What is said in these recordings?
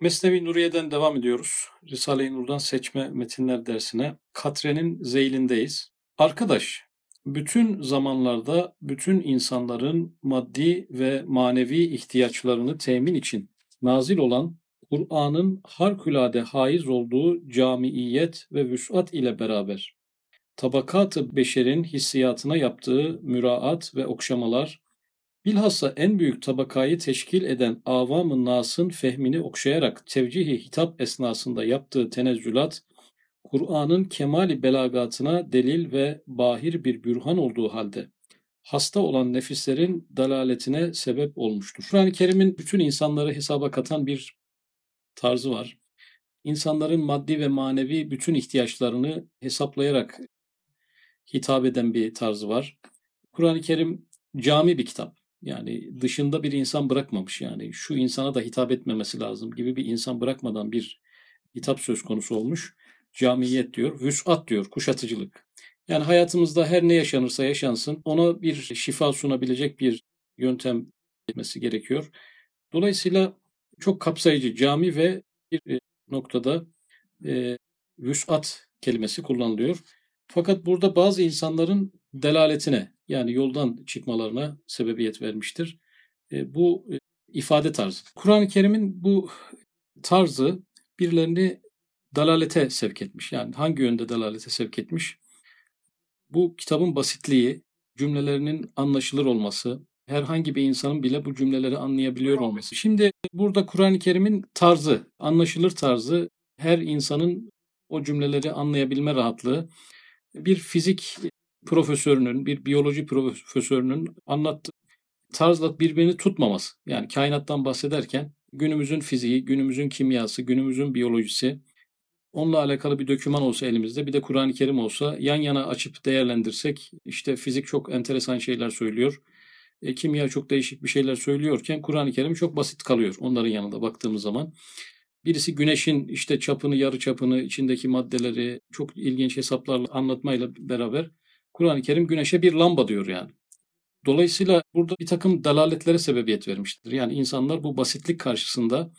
Mesnevi Nuriye'den devam ediyoruz. Risale-i Nur'dan seçme metinler dersine. Katre'nin zeylindeyiz. Arkadaş, bütün zamanlarda bütün insanların maddi ve manevi ihtiyaçlarını temin için nazil olan Kur'an'ın harikulade haiz olduğu camiiyet ve vüsat ile beraber tabakat-ı beşerin hissiyatına yaptığı müraat ve okşamalar Bilhassa en büyük tabakayı teşkil eden avam-ı nasın fehmini okşayarak tevcihi hitap esnasında yaptığı tenezzülat, Kur'an'ın kemali belagatına delil ve bahir bir bürhan olduğu halde hasta olan nefislerin dalaletine sebep olmuştur. Kur'an-ı Kerim'in bütün insanları hesaba katan bir tarzı var. İnsanların maddi ve manevi bütün ihtiyaçlarını hesaplayarak hitap eden bir tarzı var. Kur'an-ı Kerim cami bir kitap. Yani dışında bir insan bırakmamış yani şu insana da hitap etmemesi lazım gibi bir insan bırakmadan bir hitap söz konusu olmuş. Camiyet diyor, vüsat diyor, kuşatıcılık. Yani hayatımızda her ne yaşanırsa yaşansın ona bir şifa sunabilecek bir yöntem etmesi gerekiyor. Dolayısıyla çok kapsayıcı cami ve bir noktada e, vüsat kelimesi kullanılıyor. Fakat burada bazı insanların delaletine yani yoldan çıkmalarına sebebiyet vermiştir. E, bu e, ifade tarzı. Kur'an-ı Kerim'in bu tarzı birilerini dalalete sevk etmiş. Yani hangi yönde dalalete sevk etmiş? Bu kitabın basitliği, cümlelerinin anlaşılır olması, herhangi bir insanın bile bu cümleleri anlayabiliyor olması. Şimdi burada Kur'an-ı Kerim'in tarzı, anlaşılır tarzı, her insanın o cümleleri anlayabilme rahatlığı, bir fizik profesörünün, bir biyoloji profesörünün anlattığı tarzla birbirini tutmaması. Yani kainattan bahsederken günümüzün fiziği, günümüzün kimyası, günümüzün biyolojisi, onunla alakalı bir döküman olsa elimizde, bir de Kur'an-ı Kerim olsa yan yana açıp değerlendirsek, işte fizik çok enteresan şeyler söylüyor, e, kimya çok değişik bir şeyler söylüyorken Kur'an-ı Kerim çok basit kalıyor onların yanında baktığımız zaman. Birisi güneşin işte çapını, yarı çapını, içindeki maddeleri çok ilginç hesaplarla anlatmayla beraber Kur'an-ı Kerim güneşe bir lamba diyor yani. Dolayısıyla burada bir takım dalaletlere sebebiyet vermiştir. Yani insanlar bu basitlik karşısında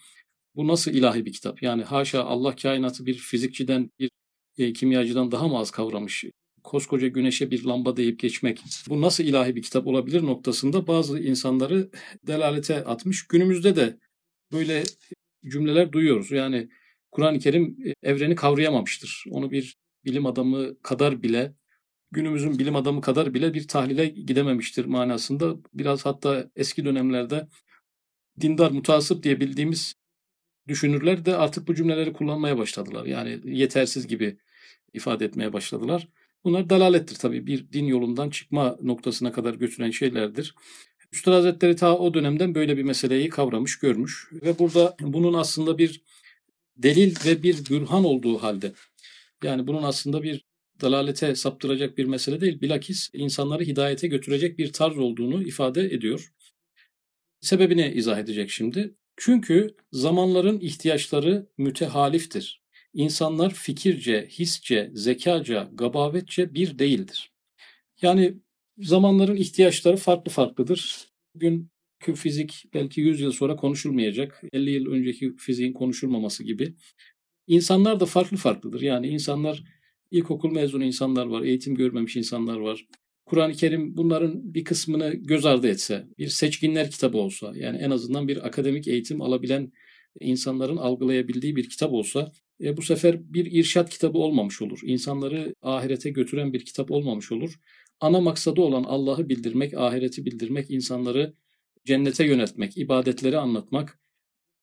bu nasıl ilahi bir kitap? Yani haşa Allah kainatı bir fizikçiden, bir e, kimyacıdan daha mı az kavramış? Koskoca güneşe bir lamba deyip geçmek bu nasıl ilahi bir kitap olabilir noktasında bazı insanları delalete atmış. Günümüzde de böyle cümleler duyuyoruz. Yani Kur'an-ı Kerim e, evreni kavrayamamıştır. Onu bir bilim adamı kadar bile günümüzün bilim adamı kadar bile bir tahlile gidememiştir manasında. Biraz hatta eski dönemlerde dindar mutasip diye bildiğimiz düşünürler de artık bu cümleleri kullanmaya başladılar. Yani yetersiz gibi ifade etmeye başladılar. Bunlar dalalettir tabii. Bir din yolundan çıkma noktasına kadar götüren şeylerdir. Üstad Hazretleri ta o dönemden böyle bir meseleyi kavramış, görmüş ve burada bunun aslında bir delil ve bir bürhan olduğu halde yani bunun aslında bir dalalete saptıracak bir mesele değil, bilakis insanları hidayete götürecek bir tarz olduğunu ifade ediyor. Sebebini izah edecek şimdi. Çünkü zamanların ihtiyaçları mütehaliftir. İnsanlar fikirce, hisce, zekaca, gabavetçe bir değildir. Yani zamanların ihtiyaçları farklı farklıdır. Bugün fizik belki 100 yıl sonra konuşulmayacak. 50 yıl önceki fiziğin konuşulmaması gibi. İnsanlar da farklı farklıdır. Yani insanlar ilkokul mezunu insanlar var, eğitim görmemiş insanlar var. Kur'an-ı Kerim bunların bir kısmını göz ardı etse, bir seçkinler kitabı olsa, yani en azından bir akademik eğitim alabilen insanların algılayabildiği bir kitap olsa, e, bu sefer bir irşat kitabı olmamış olur. İnsanları ahirete götüren bir kitap olmamış olur. Ana maksadı olan Allah'ı bildirmek, ahireti bildirmek, insanları cennete yöneltmek, ibadetleri anlatmak,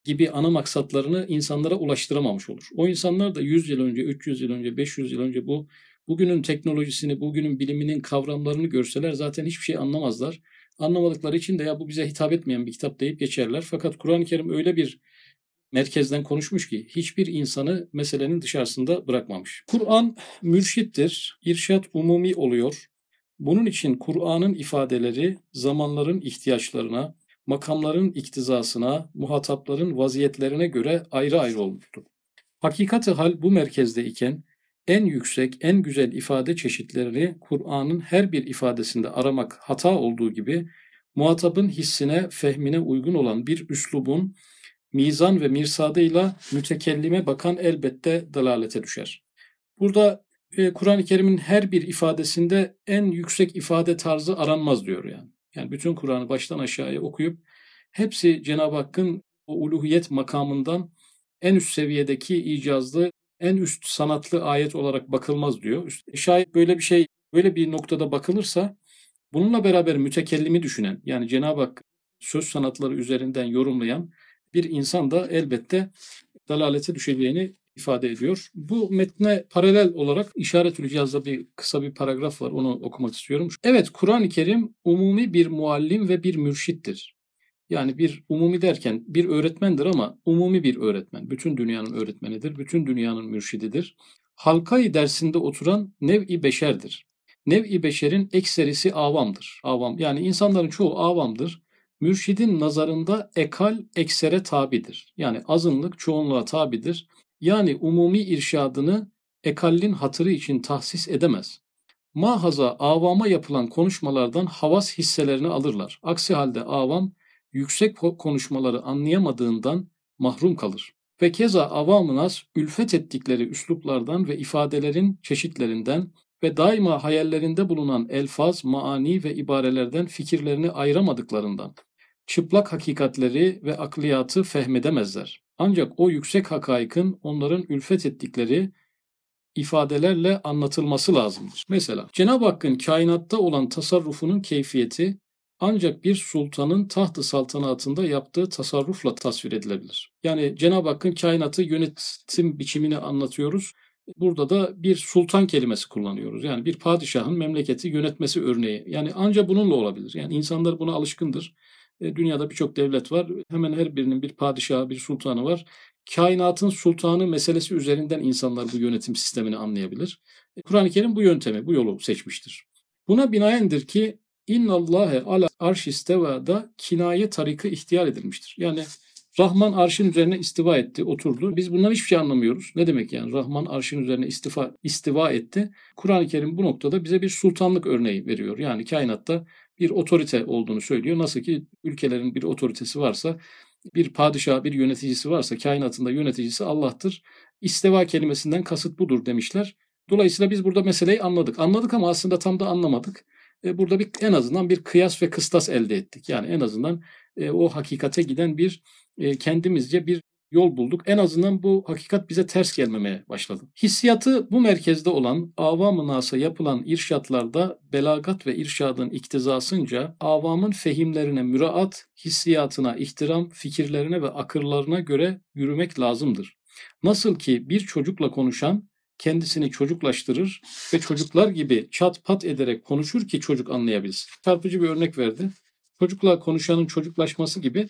gibi ana maksatlarını insanlara ulaştıramamış olur. O insanlar da 100 yıl önce, 300 yıl önce, 500 yıl önce bu bugünün teknolojisini, bugünün biliminin kavramlarını görseler zaten hiçbir şey anlamazlar. Anlamadıkları için de ya bu bize hitap etmeyen bir kitap deyip geçerler. Fakat Kur'an-ı Kerim öyle bir merkezden konuşmuş ki hiçbir insanı meselenin dışarısında bırakmamış. Kur'an mürşittir, irşat umumi oluyor. Bunun için Kur'an'ın ifadeleri zamanların ihtiyaçlarına, makamların iktizasına, muhatapların vaziyetlerine göre ayrı ayrı olmuştur. Hakikati hal bu merkezde iken en yüksek, en güzel ifade çeşitlerini Kur'an'ın her bir ifadesinde aramak hata olduğu gibi muhatabın hissine, fehmine uygun olan bir üslubun mizan ve mirsadıyla mütekellime bakan elbette dalalete düşer. Burada e, Kur'an-ı Kerim'in her bir ifadesinde en yüksek ifade tarzı aranmaz diyor yani. Yani bütün Kur'an'ı baştan aşağıya okuyup hepsi Cenab-ı Hakk'ın o uluhiyet makamından en üst seviyedeki icazlı, en üst sanatlı ayet olarak bakılmaz diyor. Şayet böyle bir şey, böyle bir noktada bakılırsa bununla beraber mütekellimi düşünen, yani Cenab-ı Hak söz sanatları üzerinden yorumlayan bir insan da elbette dalalete düşeceğini ifade ediyor. Bu metne paralel olarak işaretül cihazda bir kısa bir paragraf var. Onu okumak istiyorum. Evet Kur'an-ı Kerim umumi bir muallim ve bir mürşittir. Yani bir umumi derken bir öğretmendir ama umumi bir öğretmen. Bütün dünyanın öğretmenidir. Bütün dünyanın mürşididir. Halkayı dersinde oturan nev-i beşerdir. Nev-i beşerin ekserisi avamdır. Avam yani insanların çoğu avamdır. Mürşidin nazarında ekal eksere tabidir. Yani azınlık çoğunluğa tabidir. Yani umumi irşadını ekallin hatırı için tahsis edemez. Mahaza avama yapılan konuşmalardan havas hisselerini alırlar. Aksi halde avam yüksek konuşmaları anlayamadığından mahrum kalır. Ve keza avam nas ülfet ettikleri üsluplardan ve ifadelerin çeşitlerinden ve daima hayallerinde bulunan elfaz, maani ve ibarelerden fikirlerini ayıramadıklarından çıplak hakikatleri ve akliyatı fehmedemezler. Ancak o yüksek hakaykın onların ülfet ettikleri ifadelerle anlatılması lazımdır. Mesela Cenab-ı Hakk'ın kainatta olan tasarrufunun keyfiyeti ancak bir sultanın tahtı saltanatında yaptığı tasarrufla tasvir edilebilir. Yani Cenab-ı Hakk'ın kainatı yönetim biçimini anlatıyoruz. Burada da bir sultan kelimesi kullanıyoruz. Yani bir padişahın memleketi yönetmesi örneği. Yani ancak bununla olabilir. Yani insanlar buna alışkındır. E, dünyada birçok devlet var. Hemen her birinin bir padişahı, bir sultanı var. Kainatın sultanı meselesi üzerinden insanlar bu yönetim sistemini anlayabilir. E, Kur'an-ı Kerim bu yöntemi, bu yolu seçmiştir. Buna binaendir ki innallâhe ala arş da kinaye tarikı ihtiyar edilmiştir. Yani Rahman arşın üzerine istiva etti, oturdu. Biz bundan hiçbir şey anlamıyoruz. Ne demek yani? Rahman arşın üzerine istifa, istiva etti. Kur'an-ı Kerim bu noktada bize bir sultanlık örneği veriyor. Yani kainatta bir otorite olduğunu söylüyor. Nasıl ki ülkelerin bir otoritesi varsa, bir padişah, bir yöneticisi varsa, kainatında yöneticisi Allah'tır. İsteva kelimesinden kasıt budur demişler. Dolayısıyla biz burada meseleyi anladık. Anladık ama aslında tam da anlamadık. E, burada bir en azından bir kıyas ve kıstas elde ettik. Yani en azından e, o hakikate giden bir e, kendimizce bir yol bulduk. En azından bu hakikat bize ters gelmemeye başladı. Hissiyatı bu merkezde olan avam-ı nasa yapılan irşatlarda belagat ve irşadın iktizasınca avamın fehimlerine müraat, hissiyatına ihtiram, fikirlerine ve akırlarına göre yürümek lazımdır. Nasıl ki bir çocukla konuşan kendisini çocuklaştırır ve çocuklar gibi çat pat ederek konuşur ki çocuk anlayabilsin. Çarpıcı bir örnek verdi. Çocukla konuşanın çocuklaşması gibi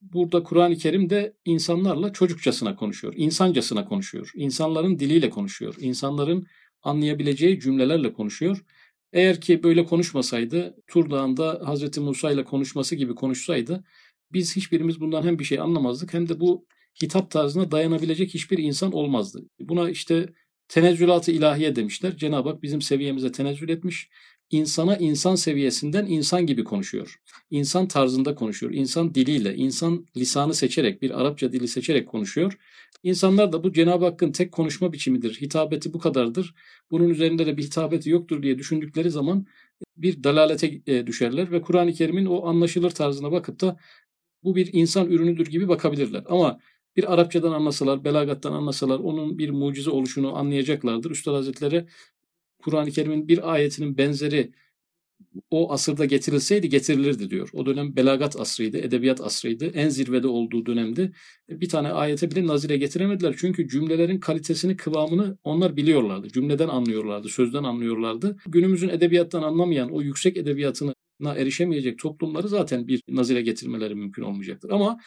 burada Kur'an-ı Kerim de insanlarla çocukçasına konuşuyor, insancasına konuşuyor, insanların diliyle konuşuyor, insanların anlayabileceği cümlelerle konuşuyor. Eğer ki böyle konuşmasaydı, Tur Dağı'nda Hazreti Musa ile konuşması gibi konuşsaydı, biz hiçbirimiz bundan hem bir şey anlamazdık hem de bu hitap tarzına dayanabilecek hiçbir insan olmazdı. Buna işte tenezzülat-ı ilahiye demişler. Cenab-ı Hak bizim seviyemize tenezzül etmiş insana insan seviyesinden insan gibi konuşuyor. İnsan tarzında konuşuyor. İnsan diliyle, insan lisanı seçerek, bir Arapça dili seçerek konuşuyor. İnsanlar da bu Cenab-ı Hakk'ın tek konuşma biçimidir. Hitabeti bu kadardır. Bunun üzerinde de bir hitabeti yoktur diye düşündükleri zaman bir dalalete e, düşerler ve Kur'an-ı Kerim'in o anlaşılır tarzına bakıp da bu bir insan ürünüdür gibi bakabilirler. Ama bir Arapçadan anlasalar, belagattan anlasalar onun bir mucize oluşunu anlayacaklardır. Üstad Hazretleri Kur'an-ı Kerim'in bir ayetinin benzeri o asırda getirilseydi getirilirdi diyor. O dönem belagat asrıydı, edebiyat asrıydı. En zirvede olduğu dönemdi. Bir tane ayete bile nazire getiremediler. Çünkü cümlelerin kalitesini, kıvamını onlar biliyorlardı. Cümleden anlıyorlardı, sözden anlıyorlardı. Günümüzün edebiyattan anlamayan, o yüksek edebiyatına erişemeyecek toplumları zaten bir nazire getirmeleri mümkün olmayacaktır. Ama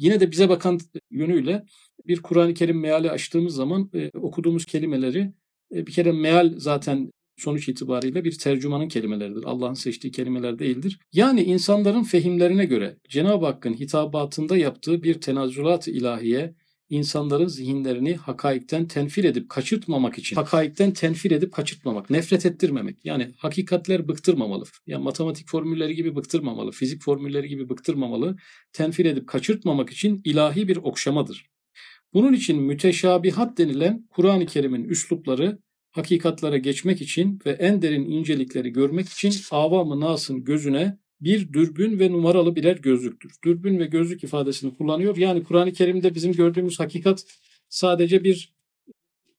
yine de bize bakan yönüyle bir Kur'an-ı Kerim meali açtığımız zaman e, okuduğumuz kelimeleri e, bir kere meal zaten sonuç itibariyle bir tercümanın kelimeleridir. Allah'ın seçtiği kelimeler değildir. Yani insanların fehimlerine göre Cenab-ı Hakk'ın hitabatında yaptığı bir tenazzülat ilahiye insanların zihinlerini hakaikten tenfir edip kaçırtmamak için, hakaikten tenfir edip kaçırtmamak, nefret ettirmemek. Yani hakikatler bıktırmamalı. Yani matematik formülleri gibi bıktırmamalı, fizik formülleri gibi bıktırmamalı. Tenfir edip kaçırtmamak için ilahi bir okşamadır. Bunun için müteşabihat denilen Kur'an-ı Kerim'in üslupları hakikatlara geçmek için ve en derin incelikleri görmek için avamı nasın gözüne bir dürbün ve numaralı birer gözlüktür. Dürbün ve gözlük ifadesini kullanıyor. Yani Kur'an-ı Kerim'de bizim gördüğümüz hakikat sadece bir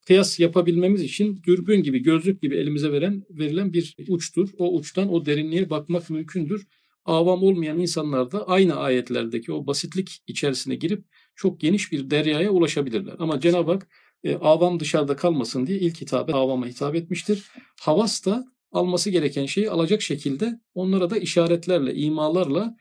kıyas yapabilmemiz için dürbün gibi, gözlük gibi elimize veren verilen bir uçtur. O uçtan o derinliğe bakmak mümkündür. Avam olmayan insanlar da aynı ayetlerdeki o basitlik içerisine girip çok geniş bir deryaya ulaşabilirler. Ama Cenab-ı Hak e, avam dışarıda kalmasın diye ilk hitabe avama hitap etmiştir. Havas da alması gereken şeyi alacak şekilde onlara da işaretlerle, imalarla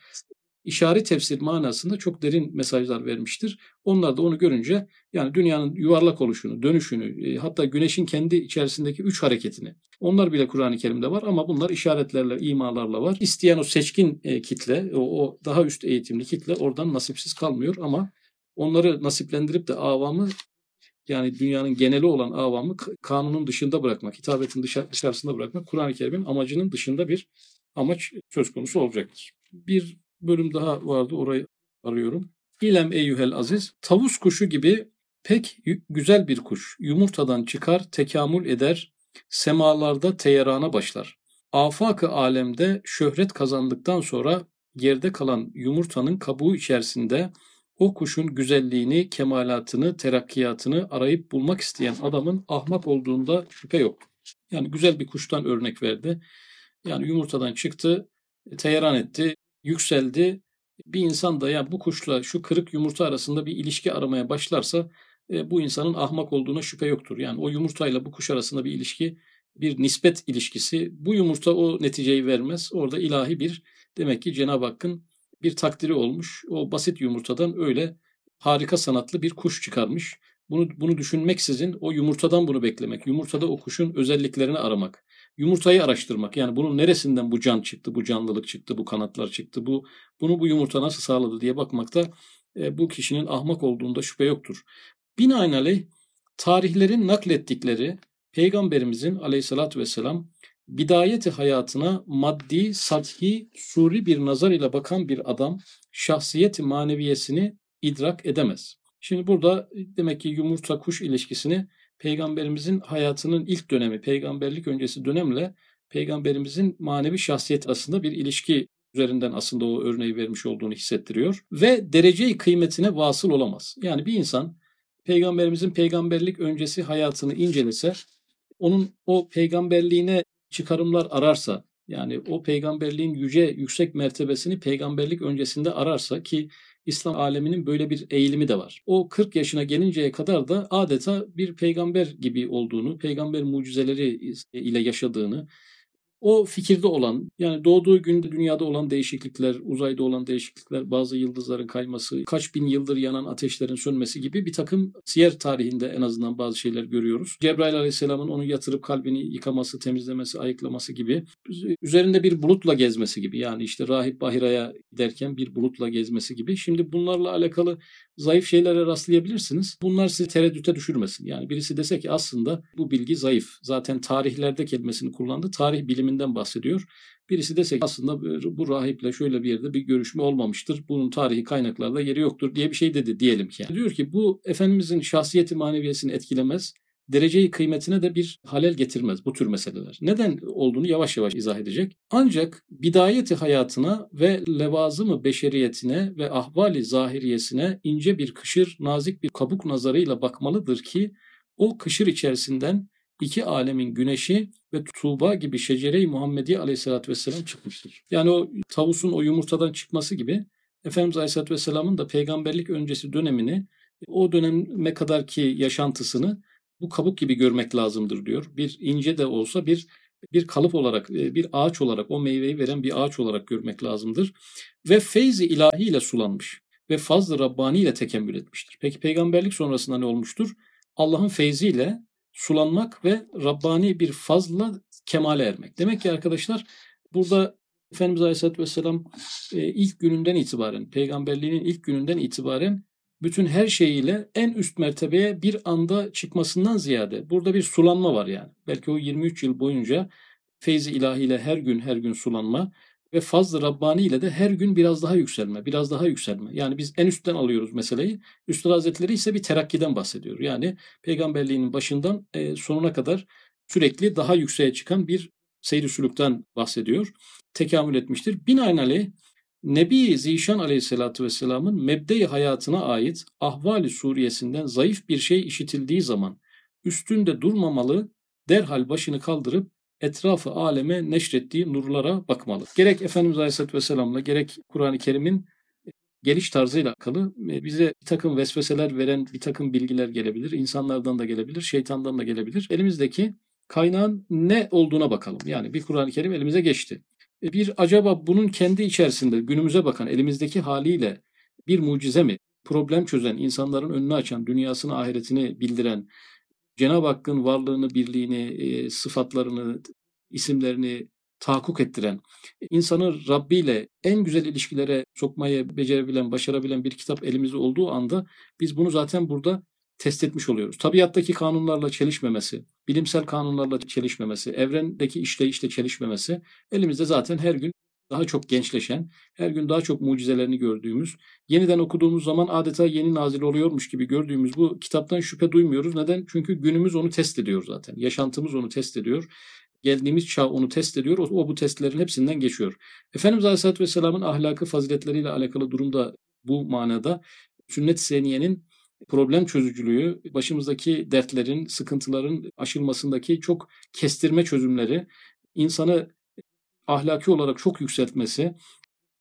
işaret tefsir manasında çok derin mesajlar vermiştir. Onlar da onu görünce yani dünyanın yuvarlak oluşunu, dönüşünü, e, hatta güneşin kendi içerisindeki üç hareketini onlar bile Kur'an-ı Kerim'de var ama bunlar işaretlerle, imalarla var. İsteyen o seçkin e, kitle, o, o daha üst eğitimli kitle oradan nasipsiz kalmıyor ama onları nasiplendirip de avamı yani dünyanın geneli olan avamı kanunun dışında bırakmak, hitabetin dışarısında bırakmak Kur'an-ı Kerim'in amacının dışında bir amaç söz konusu olacaktır. Bir bölüm daha vardı orayı arıyorum. İlem eyyuhel aziz, tavus kuşu gibi pek güzel bir kuş. Yumurtadan çıkar, tekamül eder, semalarda teyarana başlar. Afak-ı alemde şöhret kazandıktan sonra yerde kalan yumurtanın kabuğu içerisinde o kuşun güzelliğini, kemalatını, terakkiyatını arayıp bulmak isteyen adamın ahmak olduğunda şüphe yok. Yani güzel bir kuştan örnek verdi. Yani yumurtadan çıktı, teyaran etti, yükseldi. Bir insan da ya bu kuşla şu kırık yumurta arasında bir ilişki aramaya başlarsa e, bu insanın ahmak olduğuna şüphe yoktur. Yani o yumurtayla bu kuş arasında bir ilişki, bir nispet ilişkisi. Bu yumurta o neticeyi vermez. Orada ilahi bir demek ki Cenab-ı Hakk'ın bir takdiri olmuş. O basit yumurtadan öyle harika sanatlı bir kuş çıkarmış. Bunu bunu düşünmeksizin o yumurtadan bunu beklemek, yumurtada o kuşun özelliklerini aramak, yumurtayı araştırmak. Yani bunun neresinden bu can çıktı, bu canlılık çıktı, bu kanatlar çıktı, bu bunu bu yumurta nasıl sağladı diye bakmakta e, bu kişinin ahmak olduğunda şüphe yoktur. Binaenaleyh tarihlerin naklettikleri Peygamberimizin aleyhissalatü vesselam bidayeti hayatına maddi, sathi, suri bir nazar ile bakan bir adam şahsiyeti maneviyesini idrak edemez. Şimdi burada demek ki yumurta kuş ilişkisini peygamberimizin hayatının ilk dönemi, peygamberlik öncesi dönemle peygamberimizin manevi şahsiyet arasında bir ilişki üzerinden aslında o örneği vermiş olduğunu hissettiriyor. Ve dereceyi kıymetine vasıl olamaz. Yani bir insan peygamberimizin peygamberlik öncesi hayatını incelese onun o peygamberliğine çıkarımlar ararsa yani o peygamberliğin yüce yüksek mertebesini peygamberlik öncesinde ararsa ki İslam aleminin böyle bir eğilimi de var. O 40 yaşına gelinceye kadar da adeta bir peygamber gibi olduğunu, peygamber mucizeleri ile yaşadığını, o fikirde olan yani doğduğu günde dünyada olan değişiklikler, uzayda olan değişiklikler, bazı yıldızların kayması, kaç bin yıldır yanan ateşlerin sönmesi gibi bir takım siyer tarihinde en azından bazı şeyler görüyoruz. Cebrail aleyhisselamın onu yatırıp kalbini yıkaması, temizlemesi, ayıklaması gibi. Üzerinde bir bulutla gezmesi gibi yani işte Rahip Bahira'ya giderken bir bulutla gezmesi gibi. Şimdi bunlarla alakalı zayıf şeylere rastlayabilirsiniz. Bunlar sizi tereddüte düşürmesin. Yani birisi dese ki aslında bu bilgi zayıf. Zaten tarihlerde kelimesini kullandı. Tarih biliminden bahsediyor. Birisi ki aslında bu rahiple şöyle bir yerde bir görüşme olmamıştır. Bunun tarihi kaynaklarda yeri yoktur diye bir şey dedi diyelim ki. Yani. Diyor ki bu Efendimizin şahsiyeti maneviyesini etkilemez dereceyi kıymetine de bir halel getirmez bu tür meseleler. Neden olduğunu yavaş yavaş izah edecek. Ancak bidayeti hayatına ve levazımı beşeriyetine ve ahvali zahiriyesine ince bir kışır, nazik bir kabuk nazarıyla bakmalıdır ki o kışır içerisinden iki alemin güneşi ve Tuğba gibi şecere-i Muhammediye aleyhissalatü vesselam çıkmıştır. Yani o tavusun o yumurtadan çıkması gibi Efendimiz aleyhissalatü vesselamın da peygamberlik öncesi dönemini o döneme kadar ki yaşantısını bu kabuk gibi görmek lazımdır diyor. Bir ince de olsa bir bir kalıp olarak, e, bir ağaç olarak, o meyveyi veren bir ağaç olarak görmek lazımdır. Ve feyzi ilahi ile sulanmış ve fazl-ı Rabbani ile tekemmül etmiştir. Peki peygamberlik sonrasında ne olmuştur? Allah'ın feyziyle sulanmak ve Rabbani bir fazla kemale ermek. Demek ki arkadaşlar burada Efendimiz Aleyhisselatü Vesselam e, ilk gününden itibaren, peygamberliğinin ilk gününden itibaren bütün her şeyiyle en üst mertebeye bir anda çıkmasından ziyade burada bir sulanma var yani. Belki o 23 yıl boyunca feyzi ilahiyle her gün her gün sulanma ve fazl-ı Rabbani ile de her gün biraz daha yükselme, biraz daha yükselme. Yani biz en üstten alıyoruz meseleyi. Üstad Hazretleri ise bir terakkiden bahsediyor. Yani peygamberliğinin başından e, sonuna kadar sürekli daha yükseğe çıkan bir seyri sülükten bahsediyor. Tekamül etmiştir. Binaenaleyh Nebi Zişan Aleyhisselatü Vesselam'ın mebde hayatına ait ahvali suriyesinden zayıf bir şey işitildiği zaman üstünde durmamalı, derhal başını kaldırıp etrafı aleme neşrettiği nurlara bakmalı. Gerek Efendimiz Aleyhisselatü Vesselam'la gerek Kur'an-ı Kerim'in geliş tarzıyla alakalı e, bize bir takım vesveseler veren bir takım bilgiler gelebilir. İnsanlardan da gelebilir, şeytandan da gelebilir. Elimizdeki kaynağın ne olduğuna bakalım. Yani bir Kur'an-ı Kerim elimize geçti. E, bir acaba bunun kendi içerisinde günümüze bakan elimizdeki haliyle bir mucize mi? Problem çözen, insanların önünü açan, dünyasını, ahiretini bildiren, Cenab-ı Hakk'ın varlığını, birliğini, e, sıfatlarını, isimlerini tahakkuk ettiren, insanı Rabbi ile en güzel ilişkilere sokmayı becerebilen, başarabilen bir kitap elimizde olduğu anda biz bunu zaten burada test etmiş oluyoruz. Tabiattaki kanunlarla çelişmemesi, bilimsel kanunlarla çelişmemesi, evrendeki işleyişle çelişmemesi elimizde zaten her gün daha çok gençleşen, her gün daha çok mucizelerini gördüğümüz, yeniden okuduğumuz zaman adeta yeni nazil oluyormuş gibi gördüğümüz bu kitaptan şüphe duymuyoruz. Neden? Çünkü günümüz onu test ediyor zaten. Yaşantımız onu test ediyor. Geldiğimiz çağ onu test ediyor. O, o bu testlerin hepsinden geçiyor. Efendimiz Aleyhisselatü Vesselam'ın ahlakı, faziletleriyle alakalı durumda bu manada sünnet-i seniyenin problem çözücülüğü, başımızdaki dertlerin, sıkıntıların aşılmasındaki çok kestirme çözümleri, insanı ahlaki olarak çok yükseltmesi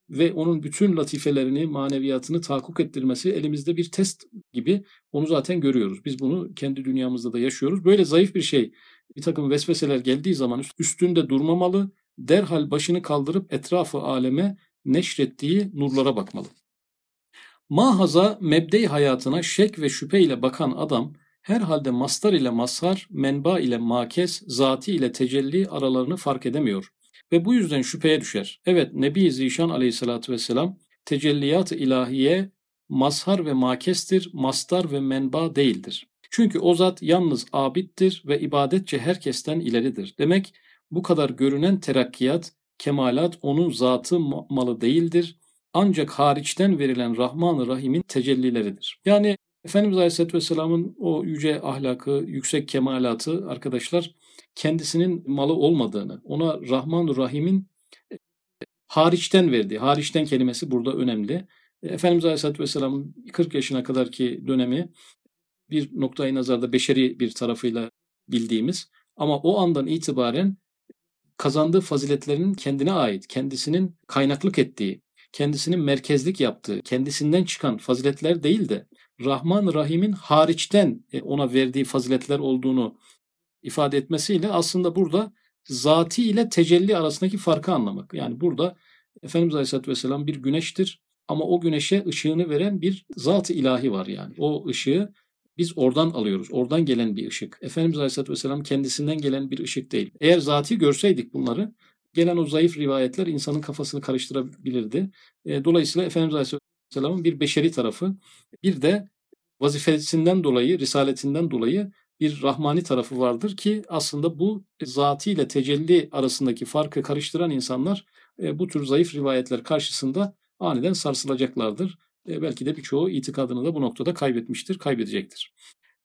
ve onun bütün latifelerini, maneviyatını tahakkuk ettirmesi elimizde bir test gibi onu zaten görüyoruz. Biz bunu kendi dünyamızda da yaşıyoruz. Böyle zayıf bir şey, bir takım vesveseler geldiği zaman üstünde durmamalı, derhal başını kaldırıp etrafı aleme neşrettiği nurlara bakmalı. Mahaza mebde hayatına şek ve şüphe ile bakan adam herhalde mastar ile mazhar, menba ile makes, zati ile tecelli aralarını fark edemiyor ve bu yüzden şüpheye düşer. Evet Nebi Zişan aleyhissalatü vesselam tecelliyat-ı ilahiye mazhar ve makestir, mastar ve menba değildir. Çünkü o zat yalnız abittir ve ibadetçe herkesten ileridir. Demek bu kadar görünen terakkiyat, kemalat onun zatı malı değildir ancak hariçten verilen Rahman-ı Rahim'in tecellileridir. Yani Efendimiz Aleyhisselatü Vesselam'ın o yüce ahlakı, yüksek kemalatı arkadaşlar kendisinin malı olmadığını, ona Rahman-ı Rahim'in e, hariçten verdiği, hariçten kelimesi burada önemli. Efendimiz Aleyhisselatü Vesselam'ın 40 yaşına kadar ki dönemi bir noktayı nazarda beşeri bir tarafıyla bildiğimiz ama o andan itibaren kazandığı faziletlerinin kendine ait, kendisinin kaynaklık ettiği, kendisinin merkezlik yaptığı, kendisinden çıkan faziletler değil de Rahman Rahim'in hariçten e, ona verdiği faziletler olduğunu ifade etmesiyle aslında burada zati ile tecelli arasındaki farkı anlamak. Yani burada Efendimiz Aleyhisselatü Vesselam bir güneştir ama o güneşe ışığını veren bir zat-ı ilahi var yani. O ışığı biz oradan alıyoruz. Oradan gelen bir ışık. Efendimiz Aleyhisselatü Vesselam kendisinden gelen bir ışık değil. Eğer zati görseydik bunları gelen o zayıf rivayetler insanın kafasını karıştırabilirdi. E, dolayısıyla Efendimiz Aleyhisselam'ın bir beşeri tarafı bir de vazifesinden dolayı, risaletinden dolayı bir rahmani tarafı vardır ki aslında bu zati tecelli arasındaki farkı karıştıran insanlar e, bu tür zayıf rivayetler karşısında aniden sarsılacaklardır. E, belki de birçoğu itikadını da bu noktada kaybetmiştir, kaybedecektir.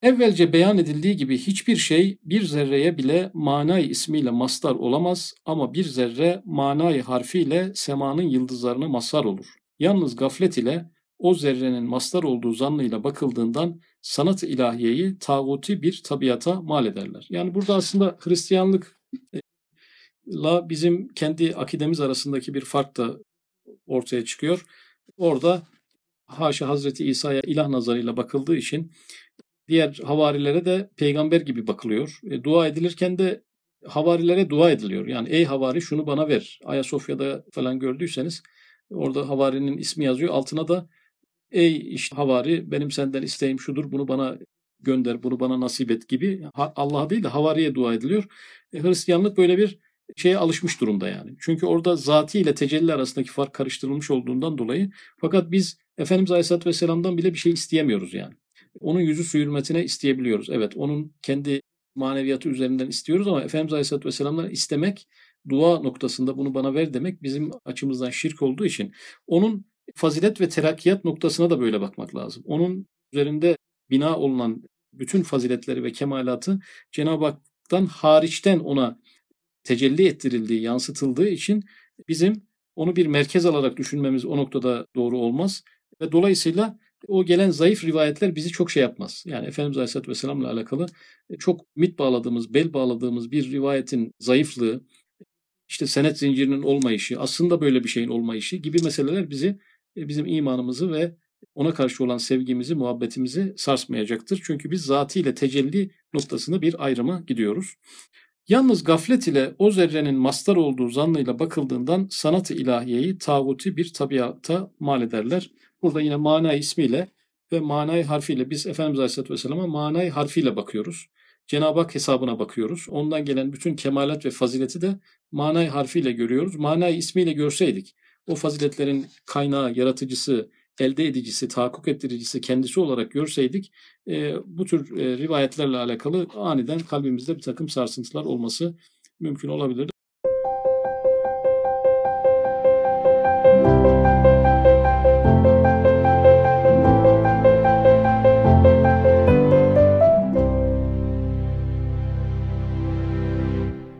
Evvelce beyan edildiği gibi hiçbir şey bir zerreye bile manay ismiyle mastar olamaz ama bir zerre manay harfiyle semanın yıldızlarına masar olur. Yalnız gaflet ile o zerrenin mastar olduğu zannıyla bakıldığından sanat-ı ilahiyeyi tağuti bir tabiata mal ederler. Yani burada aslında Hristiyanlıkla bizim kendi akidemiz arasındaki bir fark da ortaya çıkıyor. Orada haşa Hazreti İsa'ya ilah nazarıyla bakıldığı için diğer havarilere de peygamber gibi bakılıyor. E, dua edilirken de havarilere dua ediliyor. Yani ey havari şunu bana ver. Ayasofya'da falan gördüyseniz orada havarinin ismi yazıyor. Altına da ey işte havari benim senden isteğim şudur bunu bana gönder bunu bana nasip et gibi Allah'a değil de havariye dua ediliyor. E, Hristiyanlık böyle bir şeye alışmış durumda yani. Çünkü orada zati ile tecelli arasındaki fark karıştırılmış olduğundan dolayı fakat biz Efendimiz Aleyhisselatü Vesselam'dan bile bir şey isteyemiyoruz yani. Onun yüzü su hürmetine isteyebiliyoruz. Evet onun kendi maneviyatı üzerinden istiyoruz ama Efendimiz Aleyhisselatü Vesselam'dan istemek dua noktasında bunu bana ver demek bizim açımızdan şirk olduğu için onun fazilet ve terakkiyat noktasına da böyle bakmak lazım. Onun üzerinde bina olunan bütün faziletleri ve kemalatı Cenab-ı Hak'tan hariçten ona tecelli ettirildiği, yansıtıldığı için bizim onu bir merkez alarak düşünmemiz o noktada doğru olmaz. Ve dolayısıyla o gelen zayıf rivayetler bizi çok şey yapmaz. Yani Efendimiz Aleyhisselatü Vesselam'la alakalı çok mit bağladığımız, bel bağladığımız bir rivayetin zayıflığı, işte senet zincirinin olmayışı, aslında böyle bir şeyin olmayışı gibi meseleler bizi bizim imanımızı ve ona karşı olan sevgimizi, muhabbetimizi sarsmayacaktır. Çünkü biz zatıyla tecelli noktasında bir ayrıma gidiyoruz. Yalnız gaflet ile o zerrenin mastar olduğu zannıyla bakıldığından sanat-ı ilahiyeyi tağuti bir tabiata mal ederler. Burada yine manay ismiyle ve manay harfiyle biz Efendimiz Aleyhisselatü Vesselam'a manay harfiyle bakıyoruz. Cenab-ı Hak hesabına bakıyoruz. Ondan gelen bütün kemalat ve fazileti de manay harfiyle görüyoruz. Manay ismiyle görseydik o faziletlerin kaynağı, yaratıcısı, elde edicisi, tahakkuk ettiricisi kendisi olarak görseydik e, bu tür e, rivayetlerle alakalı aniden kalbimizde bir takım sarsıntılar olması mümkün olabilir.